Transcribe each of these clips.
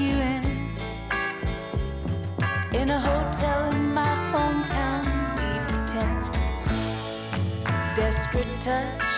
you in. In a hotel in my hometown, we pretend. Desperate touch,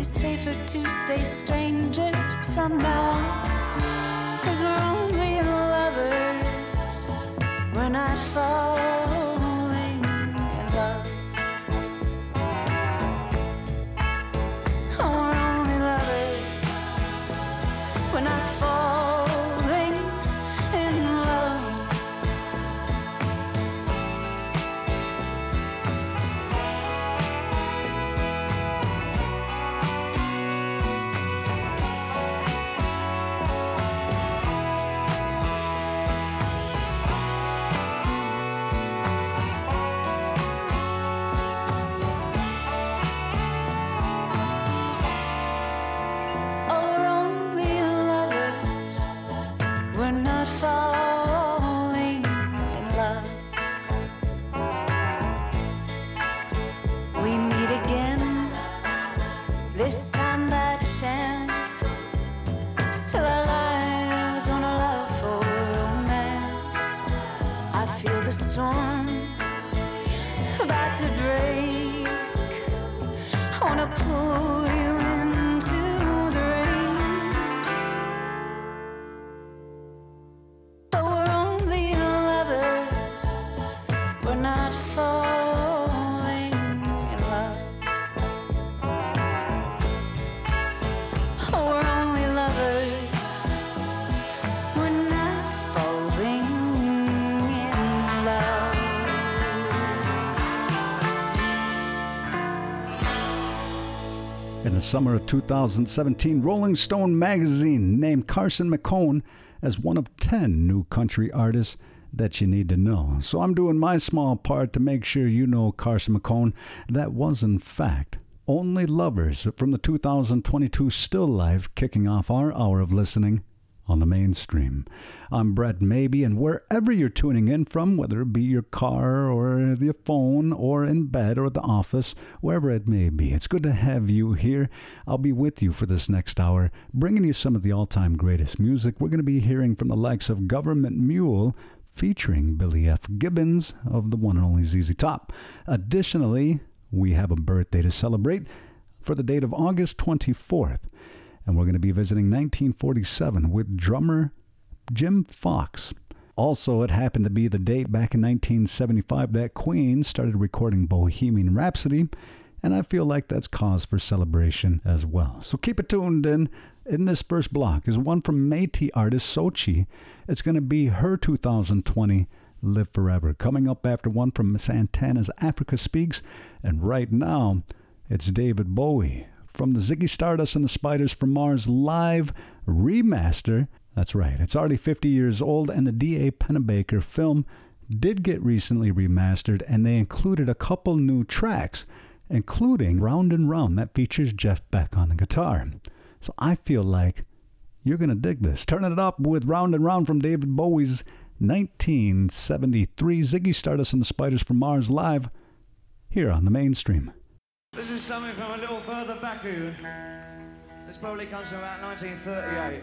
And it is safer to stay strangers from now. Cause we're only lovers, we're not falling not falling summer of 2017, Rolling Stone magazine named Carson McHone as one of 10 new country artists that you need to know. So I'm doing my small part to make sure you know Carson McHone. That was, in fact, Only Lovers from the 2022 Still Life, kicking off our hour of listening on the mainstream. I'm Brett Maybe, and wherever you're tuning in from, whether it be your car or the phone or in bed or at the office, wherever it may be, it's good to have you here. I'll be with you for this next hour, bringing you some of the all time greatest music. We're going to be hearing from the likes of Government Mule. Featuring Billy F. Gibbons of the one and only ZZ Top. Additionally, we have a birthday to celebrate for the date of August 24th and we're going to be visiting 1947 with drummer Jim Fox. Also, it happened to be the date back in 1975 that Queen started recording Bohemian Rhapsody, and I feel like that's cause for celebration as well. So keep it tuned in. In this first block is one from Métis artist Sochei. It's going to be her 2020 Live Forever. Coming up after one from Santana's Africa Speaks, and right now it's David Bowie from the Ziggy Stardust and the Spiders from Mars live remaster. That's right, it's already 50 years old, and the D.A. Pennebaker film did get recently remastered, and they included a couple new tracks, including Round and Round that features Jeff Beck on the guitar. So I feel like you're going to dig this. Turning it up with Round and Round from David Bowie's 1973 Ziggy Stardust and the Spiders from Mars live here on the mainstream. This is something from a little further back. This probably comes from about 1938.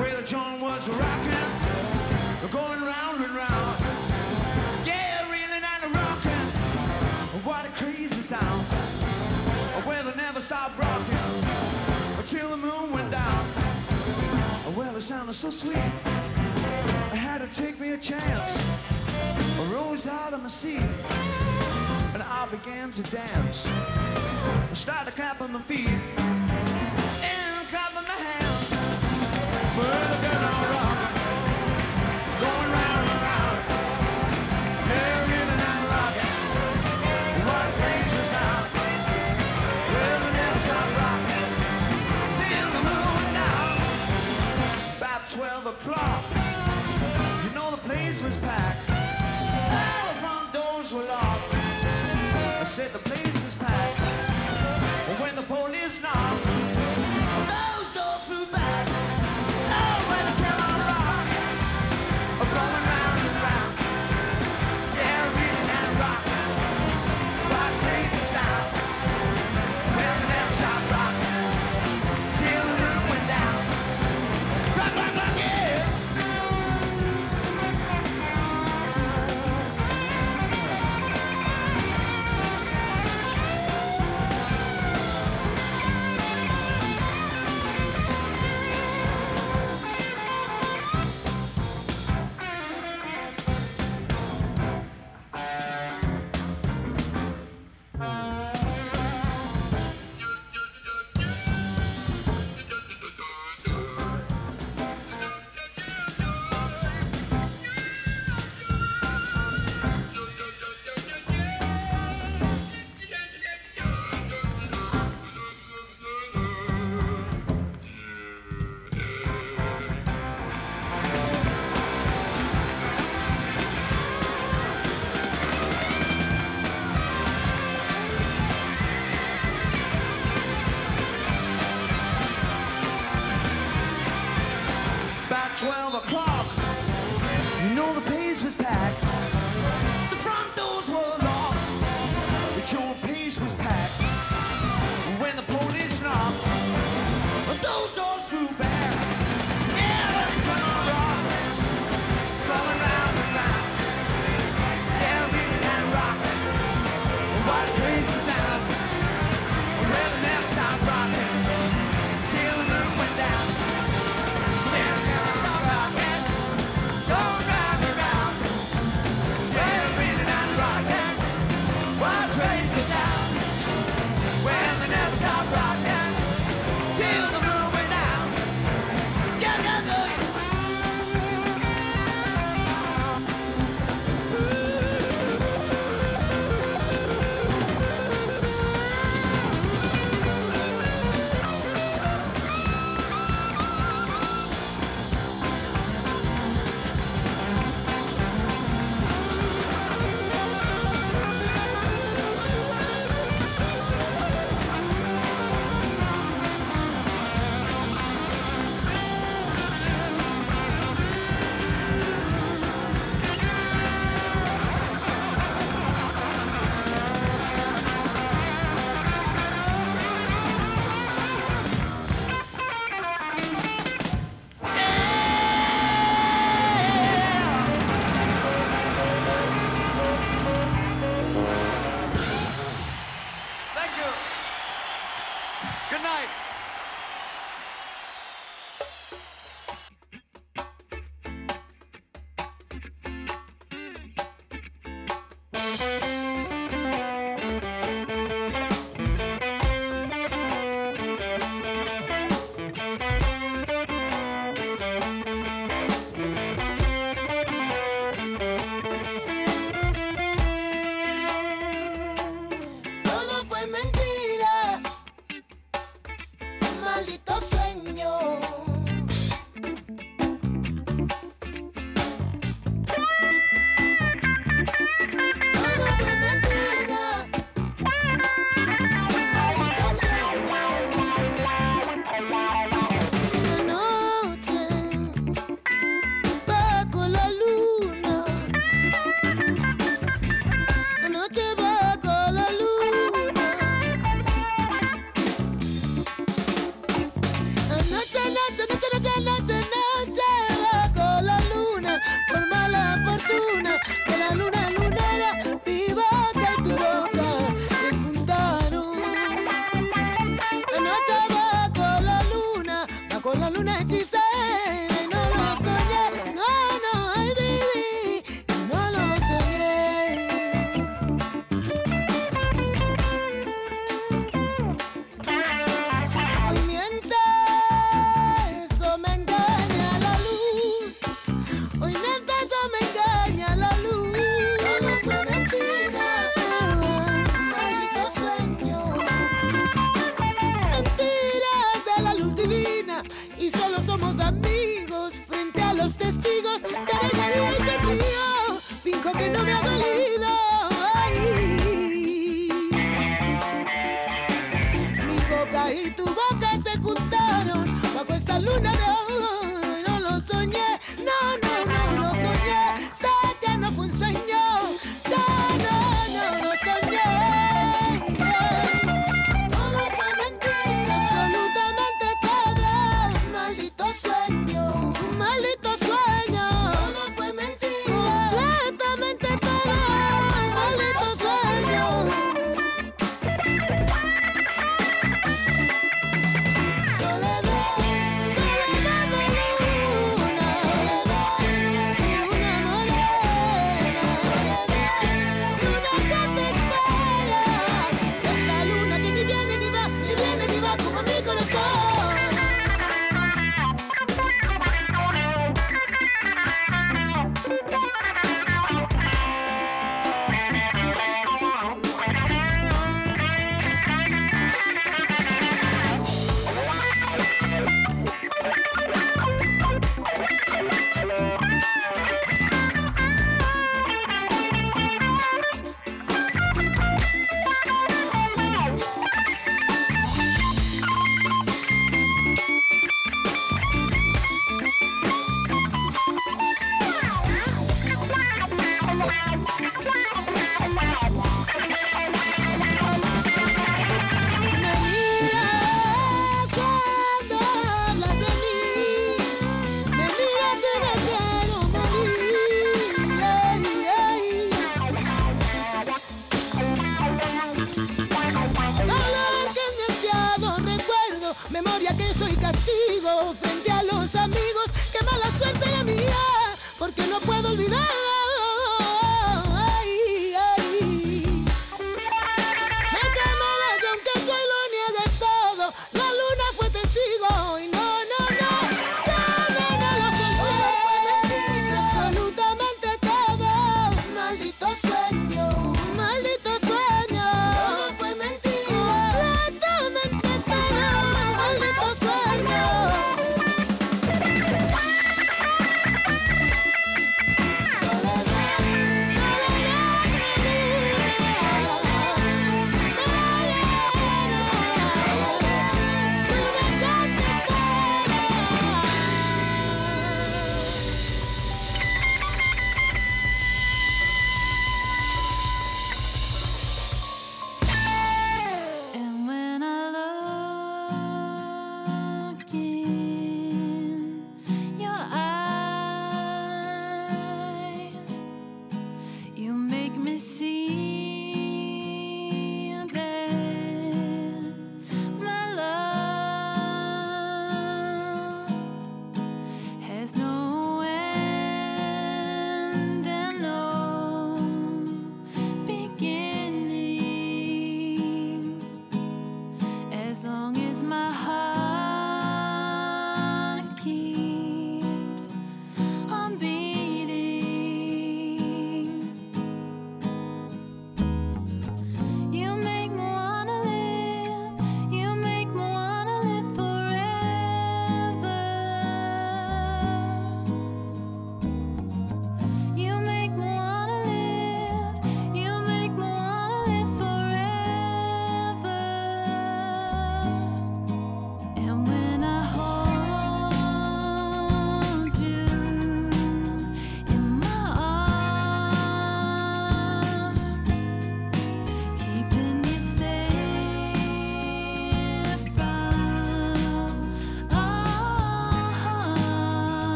Where the joint was rocking, going round and round. Yeah, reeling and rocking. What a crazy sound. Well, it never stopped rocking until the moon went down. Well, it sounded so sweet. I had to take me a chance. I rose out of my seat and I began to dance. I started clapping my feet and clapping my hands. Round and round. What? Well, never stop till the moon out. About 12 o'clock place was packed. All the front doors were locked. I said the place.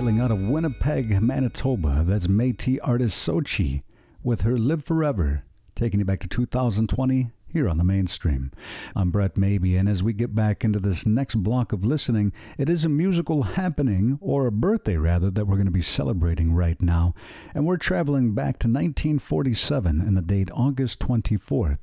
Hailing out of Winnipeg, Manitoba, that's Métis artist Sochei with her Live Forever, taking you back to 2020 here on the mainstream. I'm Brett Maybe, and as we get back into this next block of listening, it is a musical happening, or a birthday rather, that we're going to be celebrating right now. And we're traveling back to 1947 and the date August 24th.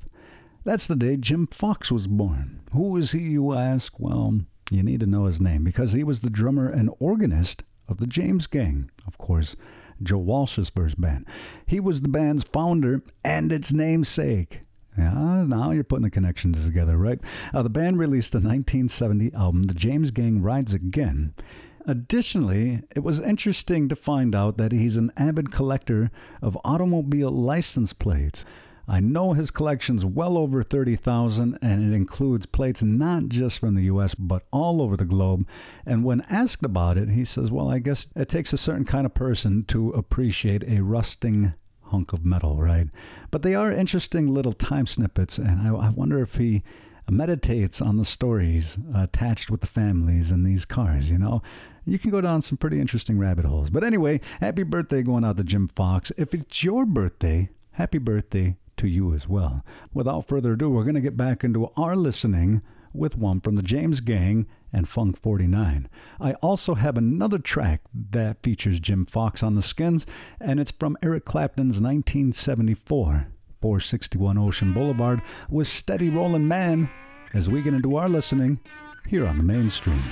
That's the day Jim Fox was born. Who is he, you ask? Well, you need to know his name because he was the drummer and organist of the James Gang, of course, Joe Walsh's first band. He was the band's founder and its namesake. Yeah, now you're putting the connections together, right? Uh, the band released the 1970 album, The James Gang Rides Again. Additionally, it was interesting to find out that he's an avid collector of automobile license plates. I know his collection's well over 30,000 and it includes plates not just from the US but all over the globe. And when asked about it, he says, Well, I guess it takes a certain kind of person to appreciate a rusting hunk of metal, right? But they are interesting little time snippets, and I, I wonder if he meditates on the stories attached with the families in these cars, you know? You can go down some pretty interesting rabbit holes. But anyway, happy birthday going out to Jim Fox. If it's your birthday, happy birthday to you as well. Without further ado, we're going to get back into our listening with one from the James Gang and Funk 49. I also have another track that features Jim Fox on the skins, and it's from Eric Clapton's 1974 461 Ocean Boulevard with Steady Rollin' Man as we get into our listening here on the mainstream.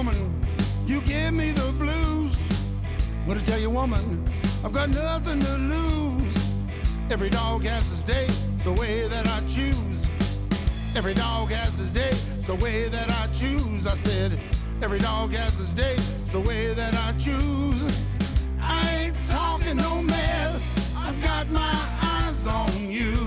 Woman. You give me the blues. Gonna tell you, woman, I've got nothing to lose. Every dog has his day, it's the way that I choose. Every dog has his day, it's the way that I choose. I said, every dog has his day, it's the way that I choose. I ain't talking no mess. I've got my eyes on you.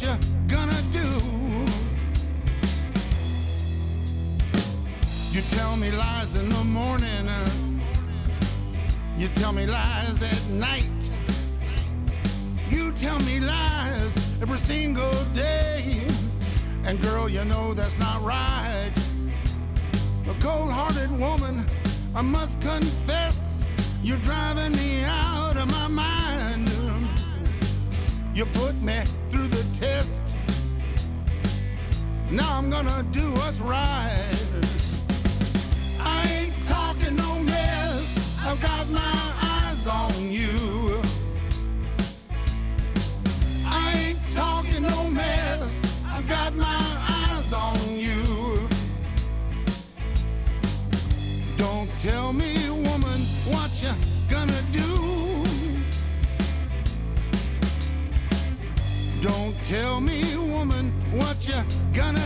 You gonna do. You tell me lies in the morning. uh, You tell me lies at night. You tell me lies every single day. And girl, you know that's not right. A cold hearted woman, I must confess, you're driving me out of my mind. You put me through the test. Now I'm gonna do what's right. I ain't talking no mess. I've got my eyes on you. I ain't talking no mess. I've got my tell me, woman, what you gonna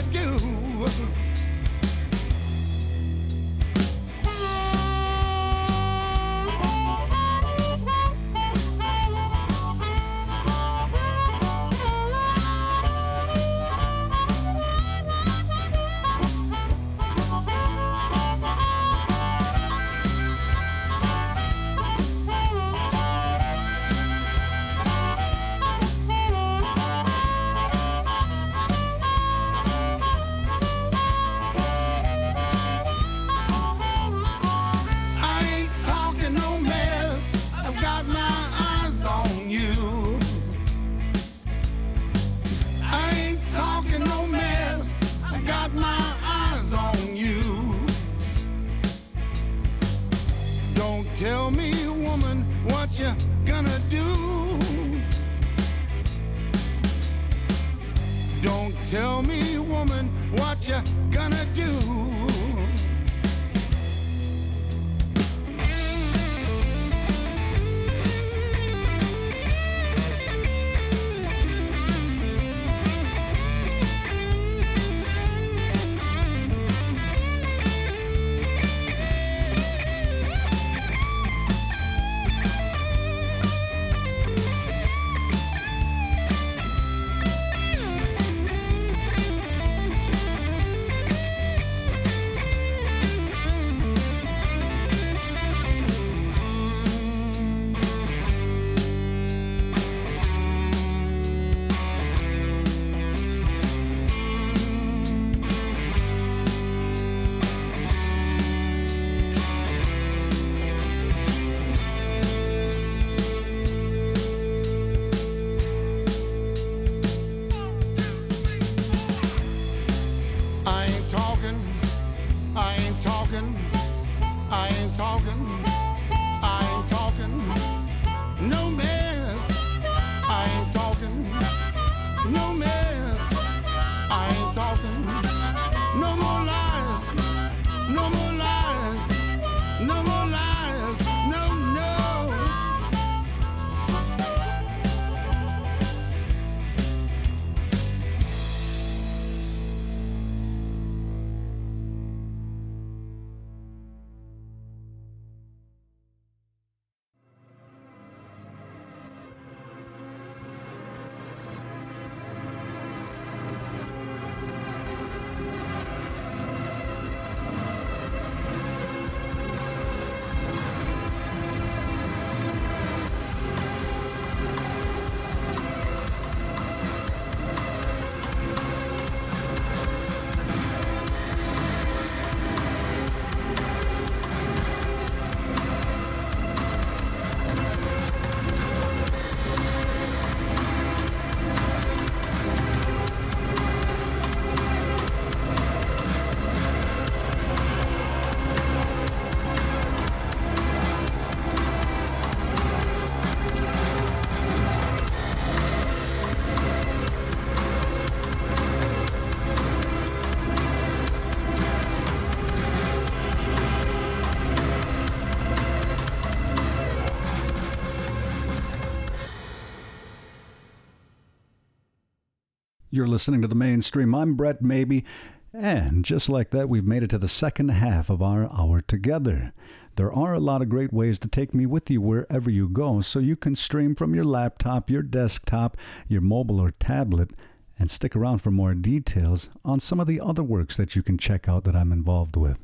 You're listening to the mainstream. I'm Brett Maybe. And just like that, we've made it to the second half of our hour together. There are a lot of great ways to take me with you wherever you go, so you can stream from your laptop, your desktop, your mobile or tablet, and stick around for more details on some of the other works that you can check out that I'm involved with.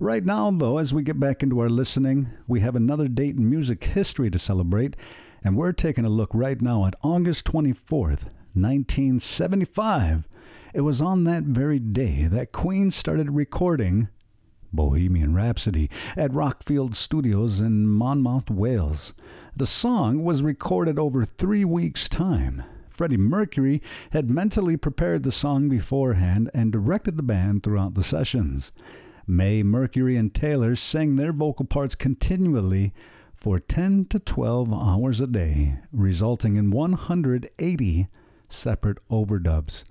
Right now, though, as we get back into our listening, we have another date in music history to celebrate, and we're taking a look right now at August 24th, 1975. It was on that very day that Queen started recording Bohemian Rhapsody at Rockfield Studios in Monmouth, Wales. The song was recorded over three weeks' time. Freddie Mercury had mentally prepared the song beforehand and directed the band throughout the sessions. May, Mercury, and Taylor sang their vocal parts continually for 10 to 12 hours a day, resulting in 180 separate overdubs.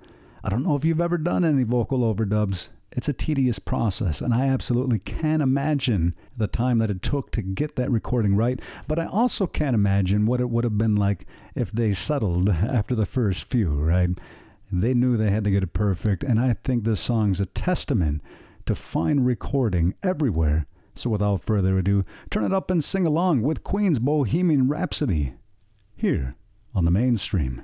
I don't know if you've ever done any vocal overdubs. It's a tedious process, and I absolutely can't imagine the time that it took to get that recording right. But I also can't imagine what it would have been like if they settled after the first few, right? They knew they had to get it perfect, and I think this song's a testament to fine recording everywhere. So without further ado, turn it up and sing along with Queen's Bohemian Rhapsody here on the mainstream.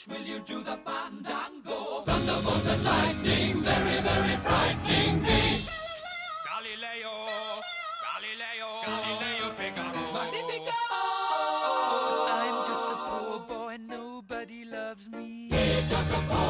Flash, will you do the fandango? Thunderbolts and lightning, very, very frightening me. Galileo, Galileo, Galileo Figaro. Magnifico! I'm just a poor boy, nobody loves me. He's just a poor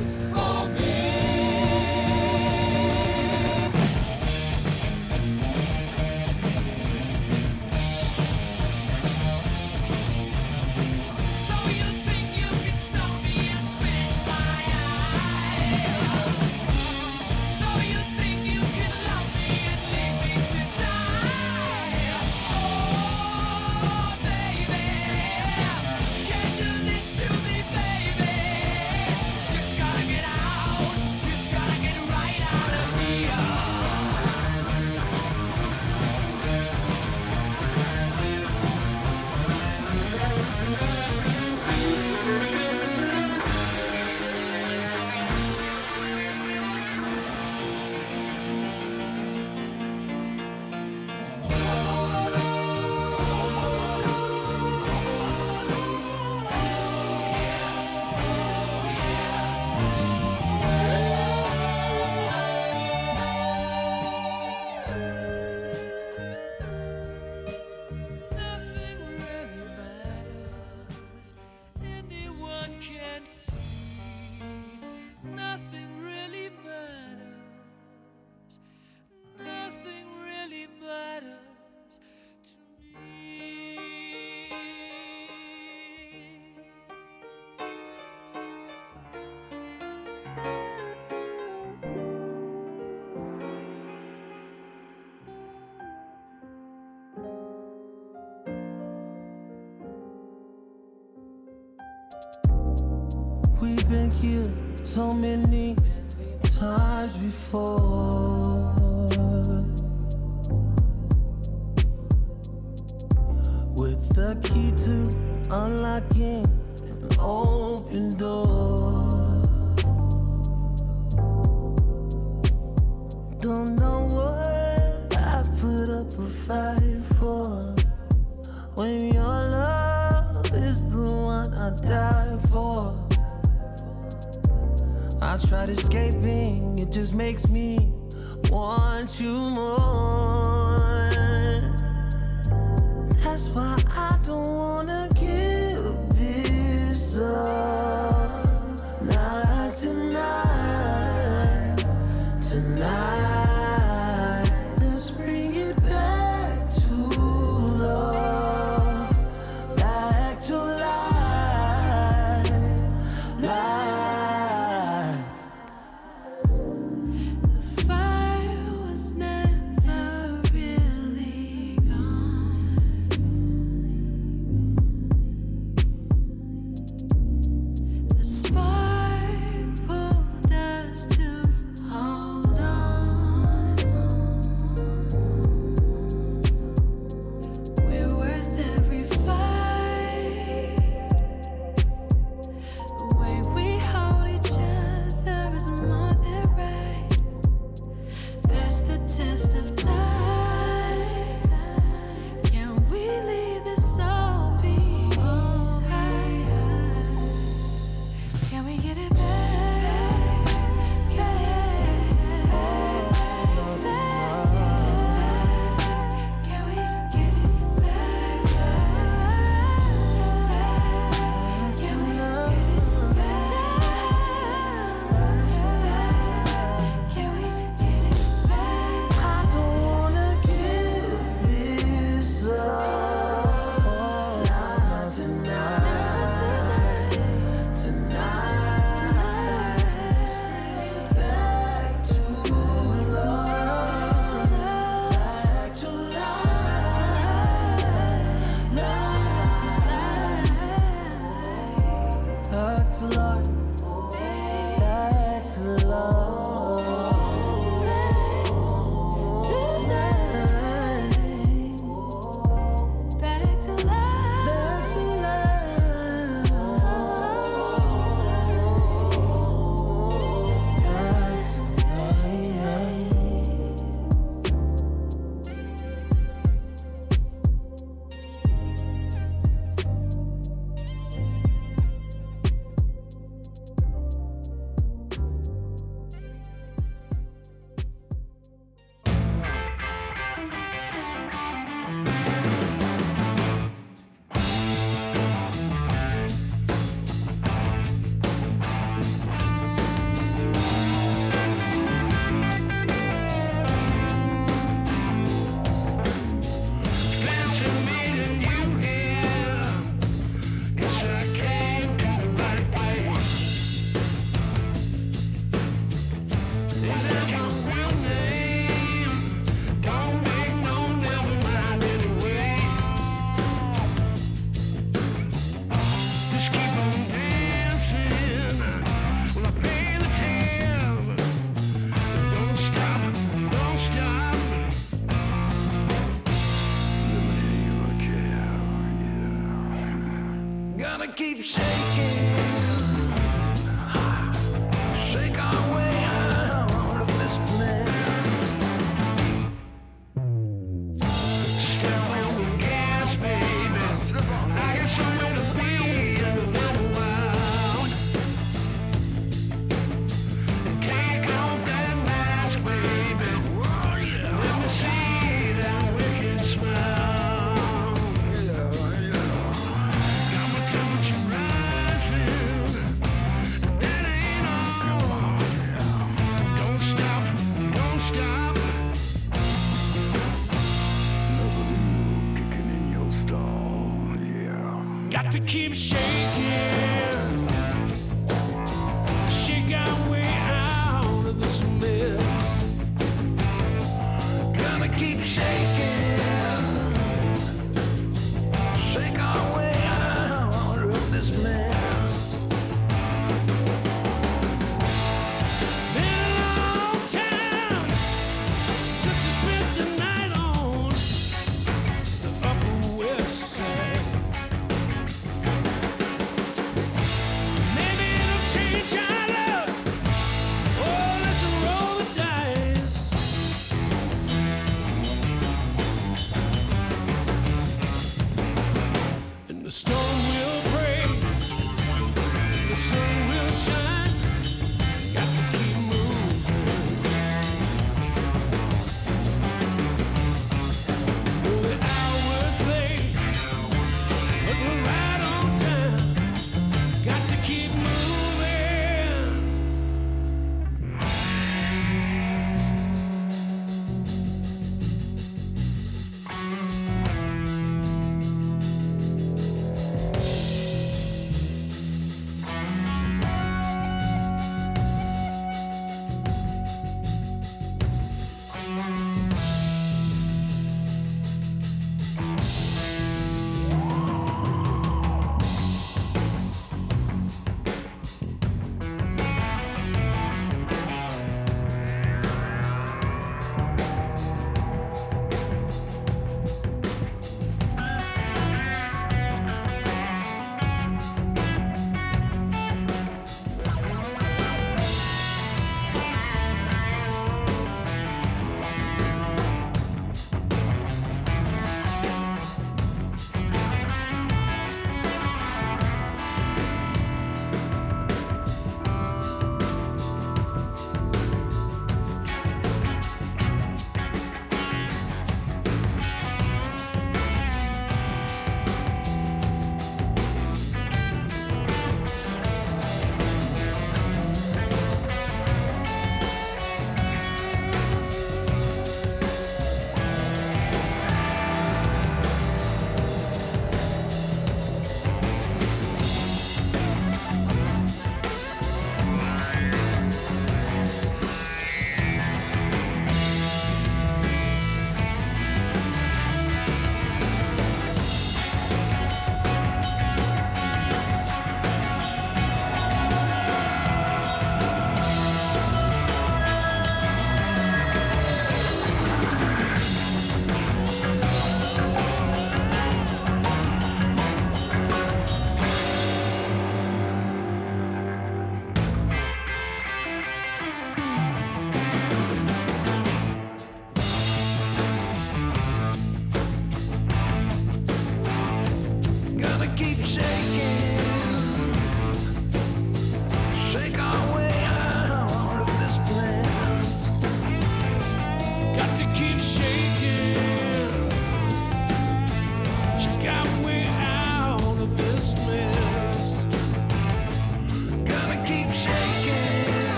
so many times before.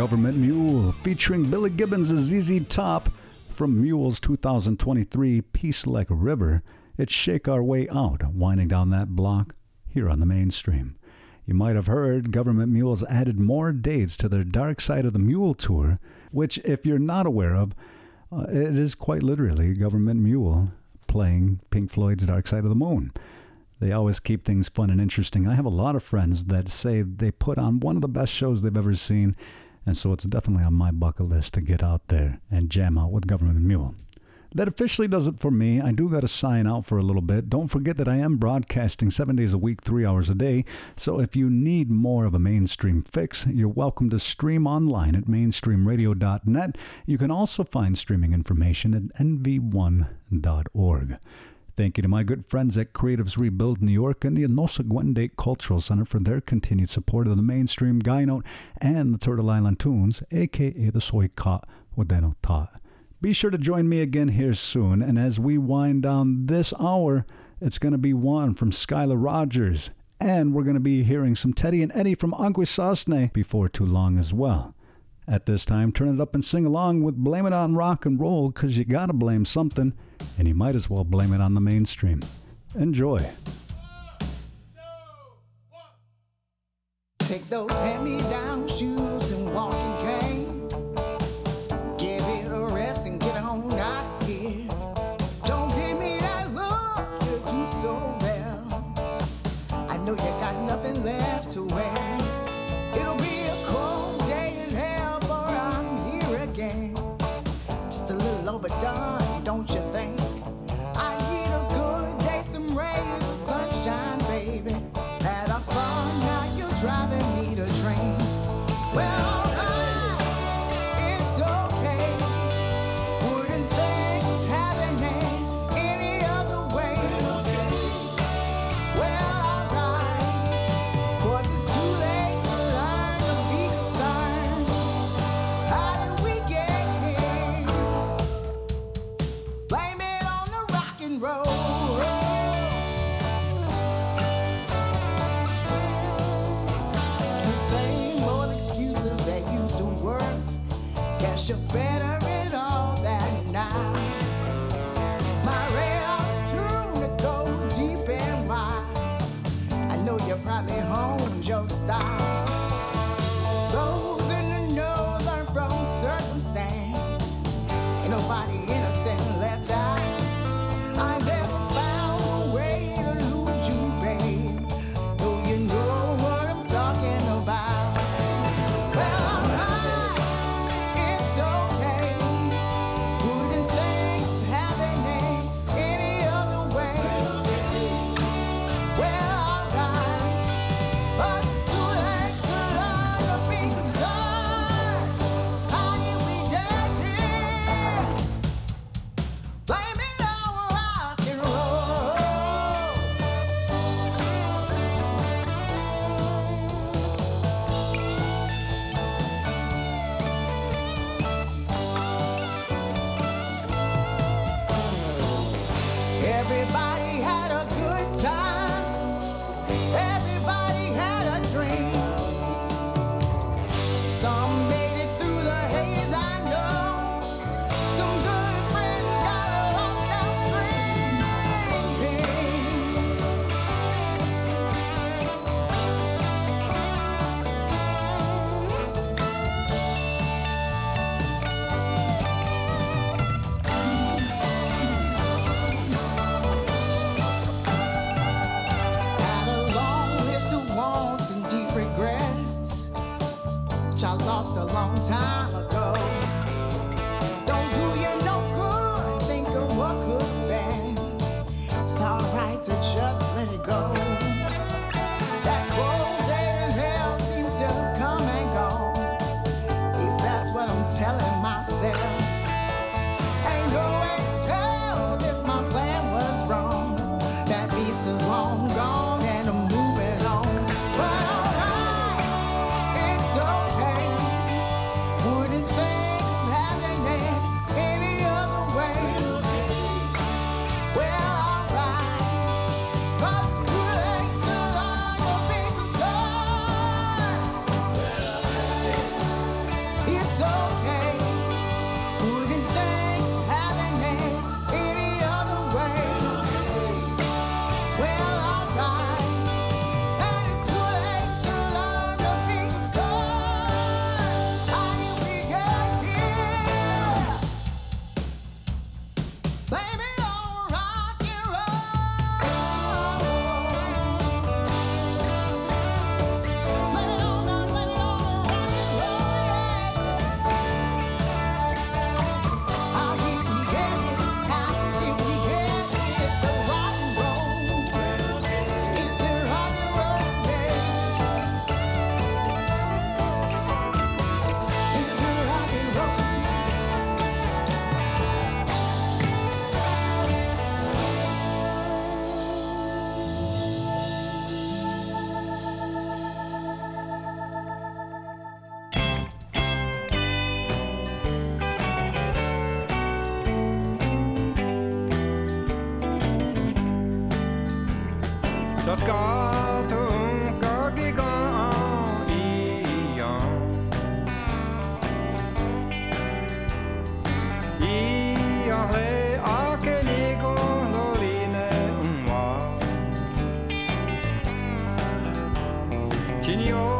Government Mule, featuring Billy Gibbons' ZZ Top from Mule's 2023 Peace Like a River. It's Shake Our Way Out, winding down that block here on the mainstream. You might have heard Government Mules added more dates to their Dark Side of the Mule tour, which, if you're not aware of, uh, it is quite literally Government Mule playing Pink Floyd's Dark Side of the Moon. They always keep things fun and interesting. I have a lot of friends that say they put on one of the best shows they've ever seen, and so it's definitely on my bucket list to get out there and jam out with Government Mule. That officially does it for me. I do got to sign out for a little bit. Don't forget that I am broadcasting seven days a week, three hours a day. So if you need more of a mainstream fix, you're welcome to stream online at mainstreamradio.net. You can also find streaming information at nv1.org. Thank you to my good friends at Creatives Rebuild New York and the Onöhsagwë:de' Cultural Center for their continued support of the mainstream Guy Note and the Turtle Island Tunes, aka the Soy Ka Wadeno Ta. Be sure to join me again here soon, and as we wind down this hour, it's going to be one from Skylar Rogers, and we're going to be hearing some Teddy and Eddy from Akwesasne before too long as well. At this time, turn it up and sing along with Blame It on Rock and Roll, because you gotta blame something, and you might as well blame it on the mainstream. Enjoy. Take those hand-me-down shoes and walking nobody innocent your